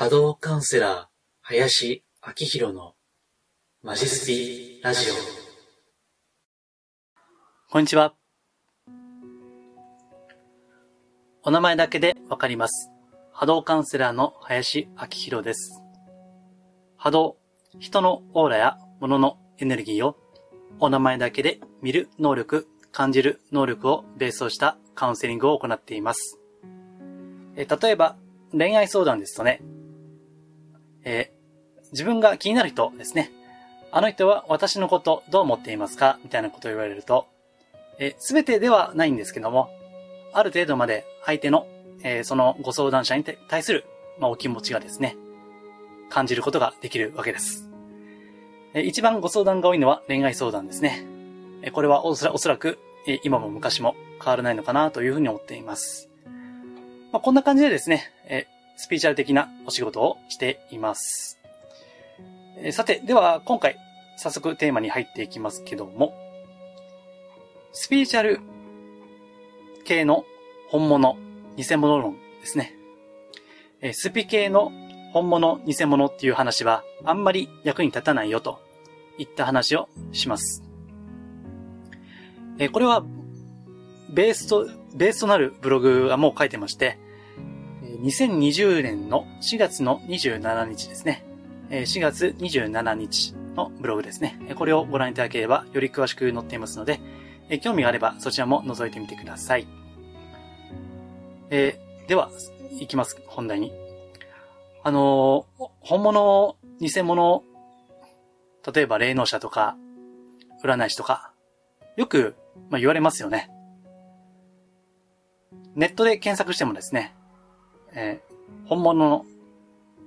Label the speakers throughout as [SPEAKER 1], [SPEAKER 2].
[SPEAKER 1] 波動カウンセラー、林明宏のマジスピラジオ。こんにちは。お名前だけでわかります。波動カウンセラーの林明宏です。波動、人のオーラや物のエネルギーをお名前だけで見る能力、感じる能力をベースとしたカウンセリングを行っています。え例えば、恋愛相談ですとね、えー、自分が気になる人ですね。あの人は私のことどう思っていますか？みたいなことを言われると、えす、べてではないんですけども、ある程度まで相手の、えー、そのご相談者に対する、まあ、お気持ちがですね、感じることができるわけです。えー、一番ご相談が多いのは恋愛相談ですね。え、これはおそらおそらく、え今も昔も変わらないのかなというふうに思っています。まあ、こんな感じでですね、えスピーチャル的なお仕事をしています。えさて、では今回早速テーマに入っていきますけども、スピーチャル系の本物、偽物論ですね。えスピ系の本物、偽物っていう話はあんまり役に立たないよといった話をします。えこれはベースと、ベースとなるブログはもう書いてまして、2020年の4月の27日ですね。4月27日のブログですね。これをご覧いただければより詳しく載っていますので、興味があればそちらも覗いてみてください。えー、では、いきます、本題に。あのー、本物、偽物、例えば霊能者とか、占い師とか、よく、まあ、言われますよね。ネットで検索してもですね、えー、本物の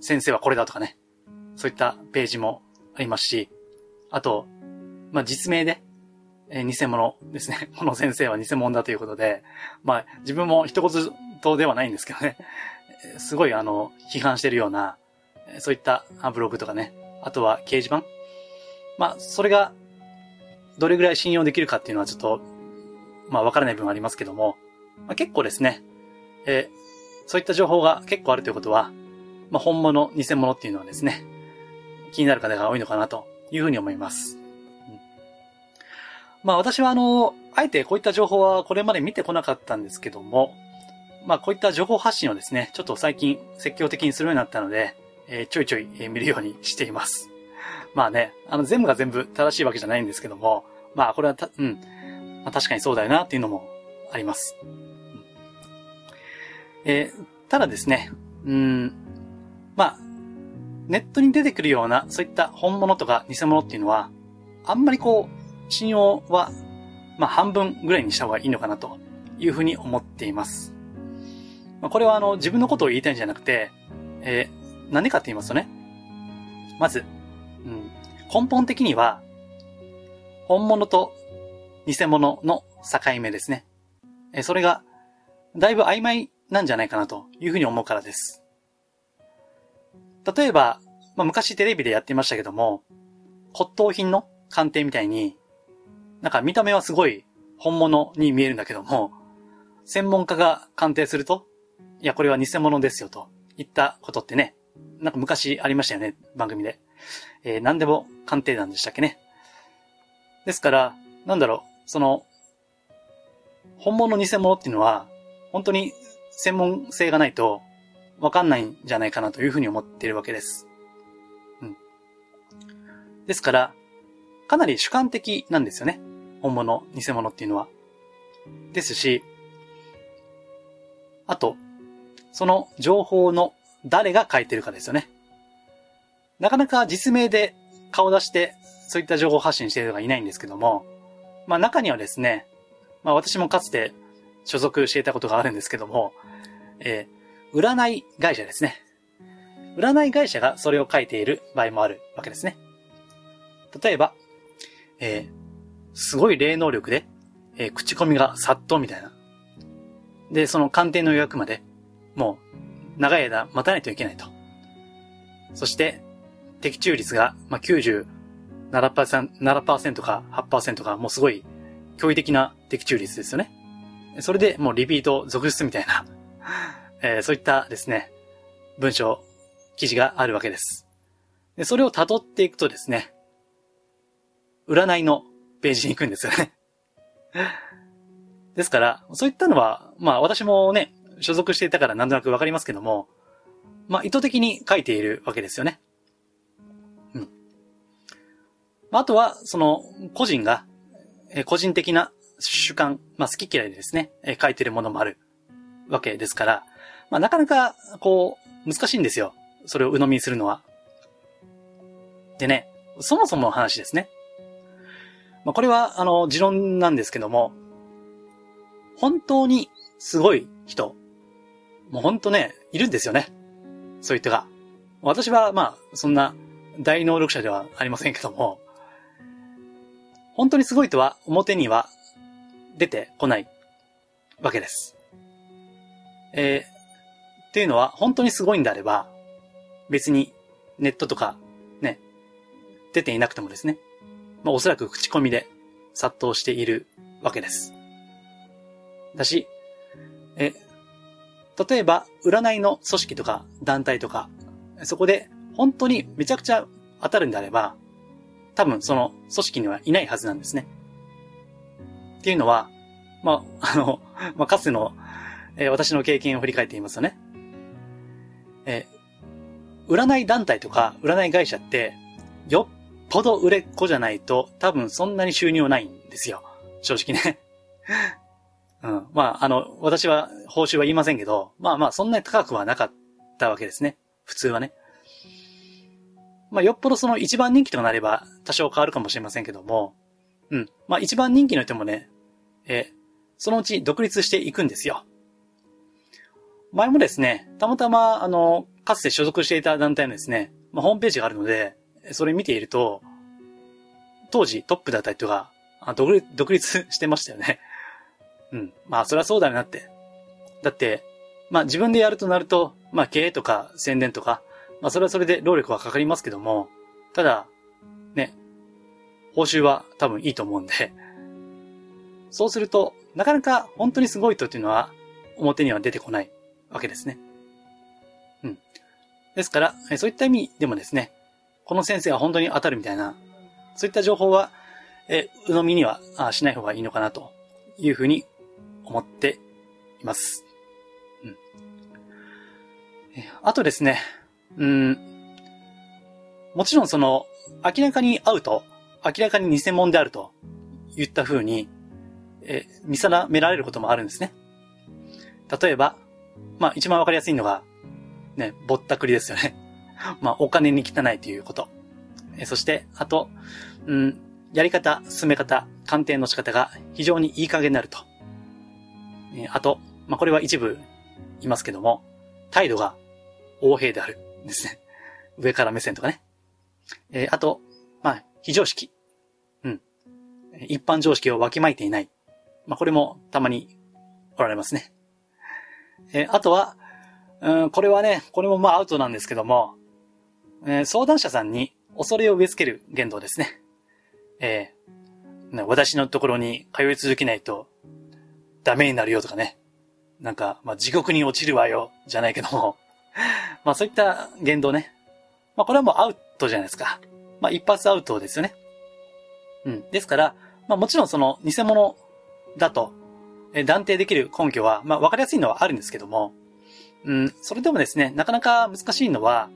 [SPEAKER 1] 先生はこれだとかね、そういったページもありますし、あと、まあ、実名で、えー、偽物ですね。この先生は偽物だということで、まあ、自分も一言とではないんですけどね、すごいあの、批判してるような、そういったブログとかね、あとは掲示板。まあ、それが、どれぐらい信用できるかっていうのはちょっと、まあ、わからない部分ありますけども、まあ、結構ですね、えー、そういった情報が結構あるということは、まあ、本物、偽物っていうのはですね、気になる方が多いのかなというふうに思います。うん、まあ私はあの、あえてこういった情報はこれまで見てこなかったんですけども、まあこういった情報発信をですね、ちょっと最近積極的にするようになったので、えー、ちょいちょい、見るようにしています。まあね、あの全部が全部正しいわけじゃないんですけども、まあこれはた、うん、まあ、確かにそうだよなっていうのもあります。えー、ただですね、うん、まあ、ネットに出てくるような、そういった本物とか偽物っていうのは、あんまりこう、信用は、まあ半分ぐらいにした方がいいのかなというふうに思っています。まあ、これはあの、自分のことを言いたいんじゃなくて、えー、何でかって言いますとね、まず、うん、根本的には、本物と偽物の境目ですね。えそれが、だいぶ曖昧なんじゃないかなというふうに思うからです。例えば、まあ、昔テレビでやってましたけども、骨董品の鑑定みたいに、なんか見た目はすごい本物に見えるんだけども、専門家が鑑定すると、いや、これは偽物ですよと言ったことってね、なんか昔ありましたよね、番組で。えー、何でも鑑定団でしたっけね。ですから、なんだろう、その、本物偽物っていうのは、本当に専門性がないとわかんないんじゃないかなというふうに思っているわけです。うん。ですから、かなり主観的なんですよね。本物、偽物っていうのは。ですし、あと、その情報の誰が書いてるかですよね。なかなか実名で顔出して、そういった情報発信している人がいないんですけども、まあ中にはですね、まあ私もかつて所属していたことがあるんですけども、えー、占い会社ですね。占い会社がそれを書いている場合もあるわけですね。例えば、えー、すごい霊能力で、えー、口コミが殺到みたいな。で、その鑑定の予約まで、もう、長い間待たないといけないと。そして、的中率が、まあ、97%, 7か8%か、もうすごい驚異的な的中率ですよね。それでもうリピート続出みたいな、えー、そういったですね、文章を記事があるわけです。で、それを辿っていくとですね、占いのページに行くんですよね。ですから、そういったのは、まあ私もね、所属していたからなんとなくわかりますけども、まあ意図的に書いているわけですよね。うん。あとは、その、個人が、え個人的な主観、まあ好き嫌いでですね、え書いてるものもあるわけですから、まあなかなか、こう、難しいんですよ。それを鵜呑みにするのは。でね、そもそもの話ですね。まあこれは、あの、持論なんですけども、本当にすごい人、もうほんとね、いるんですよね。そういう人が。私はまあ、そんな大能力者ではありませんけども、本当にすごい人は表には出てこないわけです。えー、っていうのは本当にすごいんであれば、別にネットとかね、出ていなくてもですね、まあおそらく口コミで殺到しているわけです。だし、え、例えば、占いの組織とか団体とか、そこで本当にめちゃくちゃ当たるんであれば、多分その組織にはいないはずなんですね。っていうのは、まあ、あの、まあ、かつての、えー、私の経験を振り返ってみますとね、えー、占い団体とか占い会社って、よっぽど売れっ子じゃないと、多分そんなに収入はないんですよ。正直ね。うん。まあ、あの、私は報酬は言いませんけど、まあまあ、そんなに高くはなかったわけですね。普通はね。まあ、よっぽどその一番人気となれば多少変わるかもしれませんけども、うん。まあ、一番人気の人もね、え、そのうち独立していくんですよ。前もですね、たまたま、あの、かつて所属していた団体のですね、まあ、ホームページがあるので、それ見ていると、当時トップだった人が、独立、独立してましたよね。うん。まあ、そりゃそうだなって。だって、まあ自分でやるとなると、まあ経営とか宣伝とか、まあそれはそれで労力はかかりますけども、ただ、ね、報酬は多分いいと思うんで、そうすると、なかなか本当にすごい人っていうのは表には出てこないわけですね。うん。ですから、そういった意味でもですね、この先生は本当に当たるみたいな、そういった情報は、え、鵜呑みにはしない方がいいのかなというふうに思っています。うん。あとですね、うん、もちろんその、明らかにアウト、明らかに偽物であると言った風に、え、見定められることもあるんですね。例えば、まあ一番わかりやすいのが、ね、ぼったくりですよね。まあお金に汚いということ。えそして、あと、うん、やり方、進め方、鑑定の仕方が非常にいい加減になると。えあと、まあ、これは一部いますけども、態度が横平である。ですね。上から目線とかね。えー、あと、まあ、非常識。うん。一般常識をわきまいていない。まあ、これもたまにおられますね。えー、あとは、うん、これはね、これもまあアウトなんですけども、えー、相談者さんに恐れを植え付ける言動ですね。えー、私のところに通い続けないとダメになるよとかね。なんか、まあ、地獄に落ちるわよ、じゃないけども。まあ、そういった言動ね。まあ、これはもうアウトじゃないですか。まあ、一発アウトですよね。うん。ですから、まあ、もちろんその、偽物だと、え断定できる根拠は、まあ、わかりやすいのはあるんですけども、うん、それでもですね、なかなか難しいのは、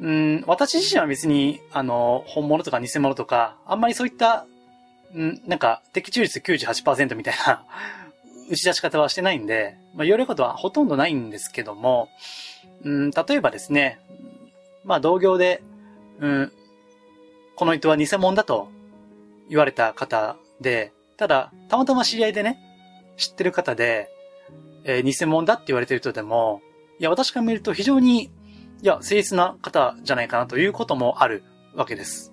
[SPEAKER 1] うん、私自身は別に、あの、本物とか偽物とか、あんまりそういったうんなんか、的中率98%みたいな 打ち出し方はしてないんで、まあ、言われることはほとんどないんですけども、うん、例えばですね、まあ、同業で、うん、この人は偽物だと言われた方で、ただ、たまたま知り合いでね、知ってる方で、えー、偽物だって言われてる人でも、いや、私から見ると非常に、いや、誠実な方じゃないかなということもあるわけです。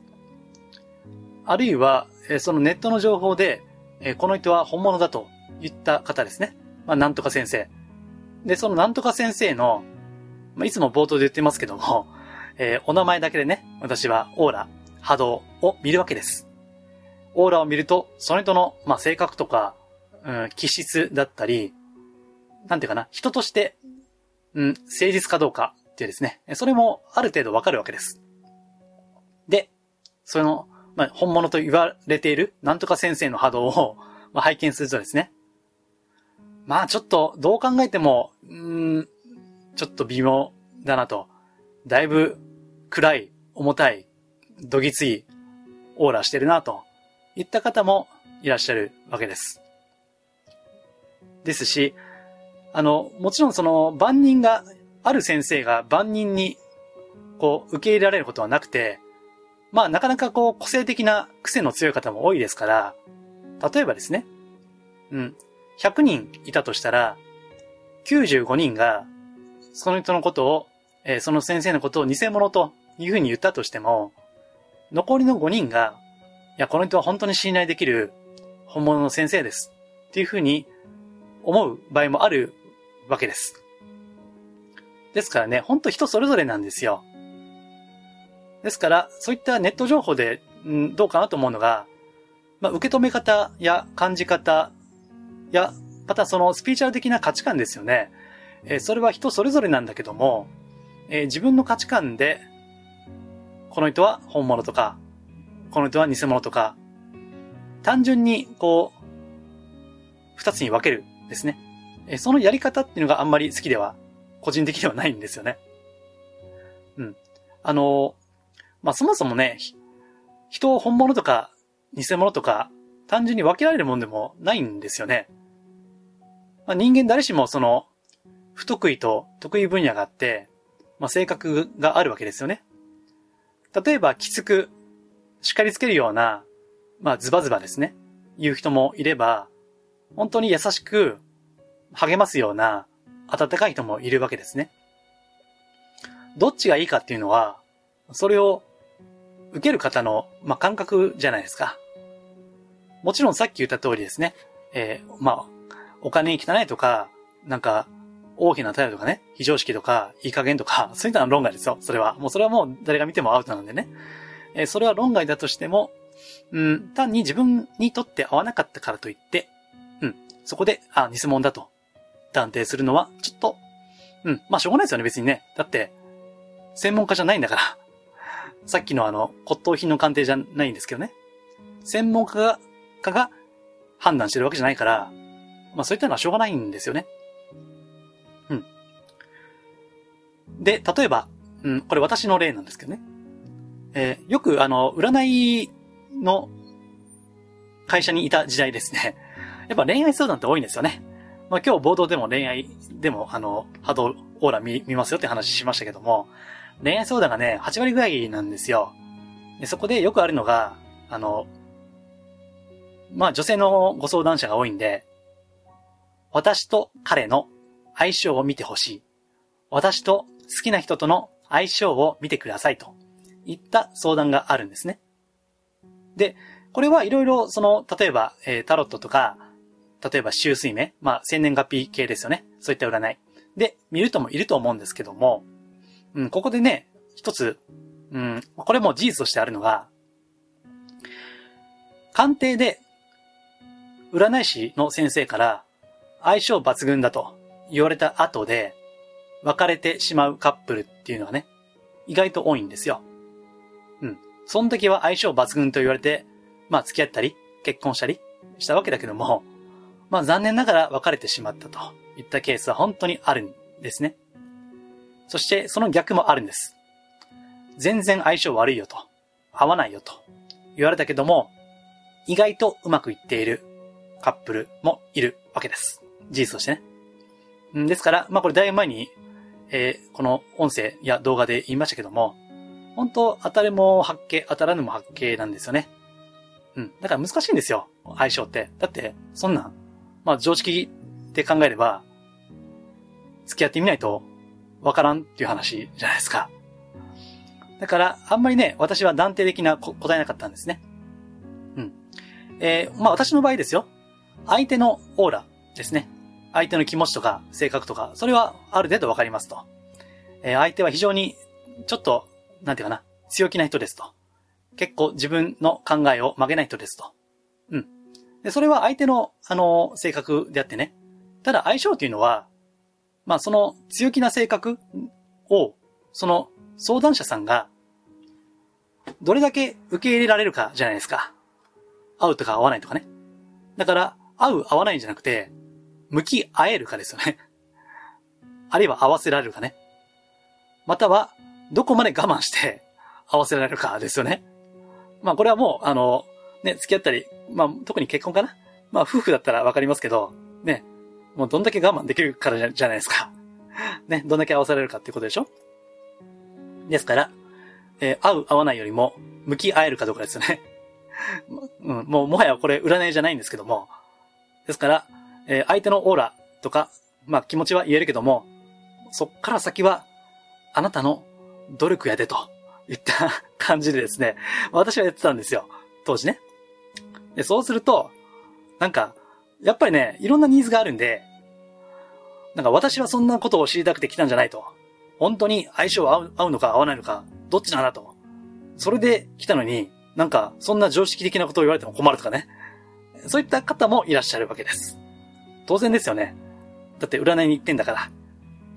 [SPEAKER 1] あるいは、えそのネットの情報で、えこの人は本物だと言った方ですね。まあ、なんとか先生。で、そのなんとか先生の、まあ、いつも冒頭で言ってますけども、え、お名前だけでね、私はオーラ、波動を見るわけです。オーラを見ると、その人の、まあ、性格とか、うん、気質だったり、なんていうかな、人として、うん、誠実かどうかっていうですね、それもある程度わかるわけです。で、その、まあ、本物と言われている、なんとか先生の波動を、まあ、拝見するとですね、まあちょっと、どう考えても、うん、ちょっと微妙だなと。だいぶ暗い、重たい、どぎついオーラしてるなと、いった方もいらっしゃるわけです。ですし、あの、もちろんその万人が、ある先生が万人に、こう、受け入れられることはなくて、まあなかなかこう、個性的な癖の強い方も多いですから、例えばですね、うん、100人いたとしたら、95人が、その人のことを、えー、その先生のことを偽物というふうに言ったとしても、残りの5人が、や、この人は本当に信頼できる本物の先生です。っていうふうに思う場合もあるわけです。ですからね、ほんと人それぞれなんですよ。ですから、そういったネット情報で、んどうかなと思うのが、まあ、受け止め方や感じ方や、またそのスピーチャル的な価値観ですよね。えー、それは人それぞれなんだけども、えー、自分の価値観で、この人は本物とか、この人は偽物とか、単純にこう、二つに分けるですね。そのやり方っていうのがあんまり好きでは、個人的ではないんですよね。うん。あのまあ、そもそもね、人を本物とか偽物とか単純に分けられるもんでもないんですよね。まあ、人間誰しもその不得意と得意分野があって、まあ、性格があるわけですよね。例えばきつく叱りつけるような、まあズバズバですね、言う人もいれば、本当に優しく励ますような温かい人もいるわけですね。どっちがいいかっていうのは、それを受ける方の、まあ、感覚じゃないですか。もちろんさっき言った通りですね。えー、まあ、お金に汚いとか、なんか、大きな態度とかね、非常識とか、いい加減とか、そういったのは論外ですよ。それは。もうそれはもう誰が見てもアウトなんでね。え、それは論外だとしても、うん、単に自分にとって合わなかったからといって、うん、そこで、あ、偽物だと断定するのは、ちょっと、うん、まあしょうがないですよね、別にね。だって、専門家じゃないんだから。さっきのあの、骨董品の鑑定じゃないんですけどね。専門家が、家が判断してるわけじゃないから、まあそういったのはしょうがないんですよね。うん。で、例えば、うん、これ私の例なんですけどね。えー、よくあの、占いの会社にいた時代ですね。やっぱ恋愛相談って多いんですよね。まあ今日冒頭でも恋愛でもあの、波動オーラ見見ますよって話しましたけども、恋愛相談がね、8割ぐらいなんですよ。でそこでよくあるのが、あの、まあ女性のご相談者が多いんで、私と彼の相性を見てほしい。私と好きな人との相性を見てくださいといった相談があるんですね。で、これはいろいろその、例えば、えー、タロットとか、例えば周水目、まあ、生年月日系ですよね。そういった占い。で、見る人もいると思うんですけども、うん、ここでね、一つ、うん、これも事実としてあるのが、鑑定で、占い師の先生から相性抜群だと言われた後で、別れてしまうカップルっていうのはね、意外と多いんですよ。その時は相性抜群と言われて、まあ付き合ったり、結婚したりしたわけだけども、まあ残念ながら別れてしまったといったケースは本当にあるんですね。そしてその逆もあるんです。全然相性悪いよと、合わないよと言われたけども、意外とうまくいっているカップルもいるわけです。事実としてね。ですから、まあこれだいぶ前に、えー、この音声や動画で言いましたけども、本当当たるも発見、当たらぬも発見なんですよね。うん。だから難しいんですよ。相性って。だって、そんな、まあ常識で考えれば、付き合ってみないとわからんっていう話じゃないですか。だから、あんまりね、私は断定的な答えなかったんですね。うん。えー、まあ私の場合ですよ。相手のオーラですね。相手の気持ちとか性格とか、それはある程度わかりますと。えー、相手は非常に、ちょっと、なんていうかな、強気な人ですと。結構自分の考えを曲げない人ですと。うん。で、それは相手の、あの、性格であってね。ただ相性っていうのは、まあその強気な性格をその相談者さんが、どれだけ受け入れられるかじゃないですか。合うとか合わないとかね。だから、合う合わないんじゃなくて、向き合えるかですよね。あるいは合わせられるかね。または、どこまで我慢して合わせられるかですよね。まあこれはもう、あの、ね、付き合ったり、まあ特に結婚かな。まあ夫婦だったらわかりますけど、ね、もうどんだけ我慢できるからじゃないですか。ね、どんだけ合わせられるかっていうことでしょですから、えー、合う合わないよりも、向き合えるかどうかですよね。うん、もうもはやこれ占いじゃないんですけども。ですから、えー、相手のオーラとか、まあ気持ちは言えるけども、そっから先は、あなたの努力やでと、いった 感じでですね、私はやってたんですよ。当時ね。で、そうすると、なんか、やっぱりね、いろんなニーズがあるんで、なんか私はそんなことを知りたくて来たんじゃないと。本当に相性合う合うのか合わないのか、どっちなんだと。それで来たのに、なんか、そんな常識的なことを言われても困るとかね。そういった方もいらっしゃるわけです。当然ですよね。だって占いに行ってんだから。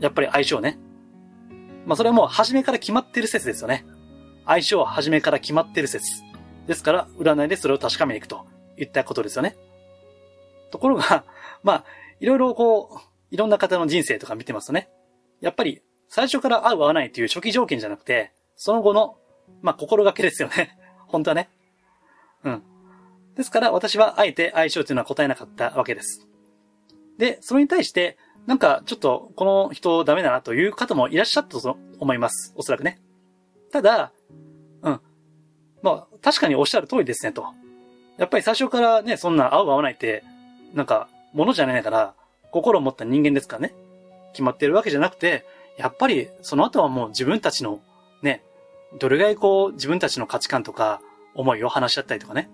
[SPEAKER 1] やっぱり相性ね。まあそれはもう初めから決まってる説ですよね。相性は初めから決まってる説。ですから、占いでそれを確かめに行くといったことですよね。ところが、まあ、いろいろこう、いろんな方の人生とか見てますとね、やっぱり最初から合う合わないっていう初期条件じゃなくて、その後の、まあ、心がけですよね。本当はね。うん。ですから私はあえて相性っていうのは答えなかったわけです。で、それに対して、なんかちょっとこの人ダメだなという方もいらっしゃったと思います。おそらくね。ただ、うん。まあ、確かにおっしゃる通りですねと。やっぱり最初からね、そんな合う合わないって、なんか、ものじゃないから、心を持った人間ですからね。決まってるわけじゃなくて、やっぱりその後はもう自分たちのね、どれぐらいこう自分たちの価値観とか思いを話し合ったりとかね、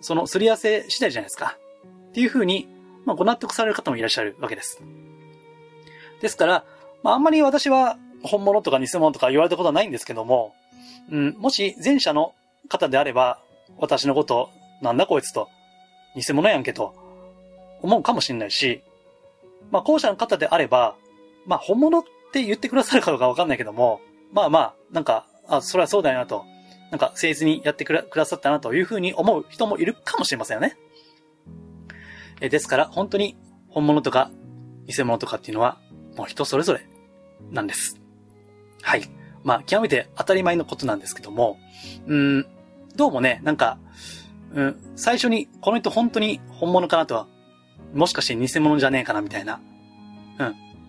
[SPEAKER 1] そのすり合わせ次第じゃないですか。っていうふうに、まあ、ご納得される方もいらっしゃるわけです。ですから、まあ、あんまり私は本物とか偽物とか言われたことはないんですけども、うん、もし前者の方であれば、私のこと、なんだこいつと、偽物やんけと、思うかもしれないし、まあ、後者の方であれば、まあ、本物って言ってくださるかどうかわかんないけども、まあまあ、なんか、あ、それはそうだよなと、なんか、誠実にやってくださったなというふうに思う人もいるかもしれませんよね。えですから、本当に本物とか偽物とかっていうのは、もう人それぞれなんです。はい。まあ、極めて当たり前のことなんですけども、うん、どうもね、なんか、うん、最初に、この人本当に本物かなとは、もしかして偽物じゃねえかなみたいな。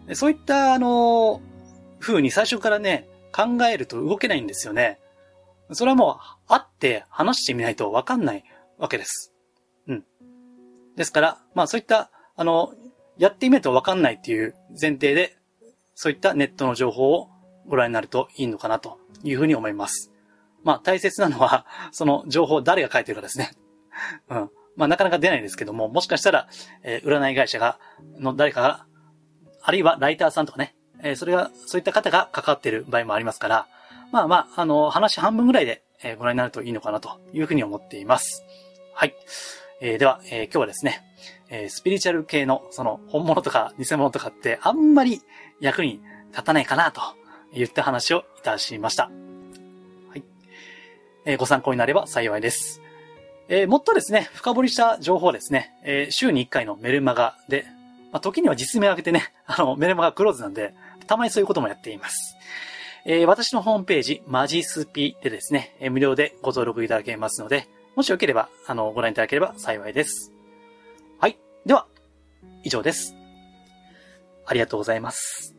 [SPEAKER 1] うん。そういった、あの、風に最初からね、考えると動けないんですよね。それはもう、会って話してみないとわかんないわけです。うん。ですから、まあそういった、あの、やってみないとわかんないっていう前提で、そういったネットの情報をご覧になるといいのかなというふうに思います。まあ大切なのは、その情報を誰が書いてるかですね。うん。まあなかなか出ないですけども、もしかしたら、えー、占い会社が、の誰かが、あるいはライターさんとかね、えー、それが、そういった方が関わっている場合もありますから、まあまあ、あの、話半分ぐらいで、え、ご覧になるといいのかなというふうに思っています。はい。えー、では、え、今日はですね、えー、スピリチュアル系の、その、本物とか偽物とかってあんまり役に立たないかなと言った話をいたしました。はい。えー、ご参考になれば幸いです。えー、もっとですね、深掘りした情報ですね、えー、週に1回のメルマガで、まあ、時には実名を挙げてね、あの、メルマガクローズなんで、たまにそういうこともやっています。えー、私のホームページ、マジスピでですね、無料でご登録いただけますので、もしよければ、あの、ご覧いただければ幸いです。では、以上です。ありがとうございます。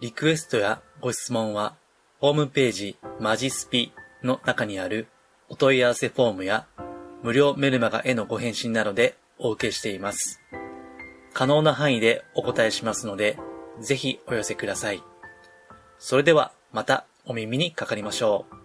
[SPEAKER 2] リクエストやご質問は、ホームページ、マジスピの中にあるお問い合わせフォームや無料メルマガへのご返信などでお受けしています。可能な範囲でお答えしますので、ぜひお寄せください。それではまたお耳にかかりましょう。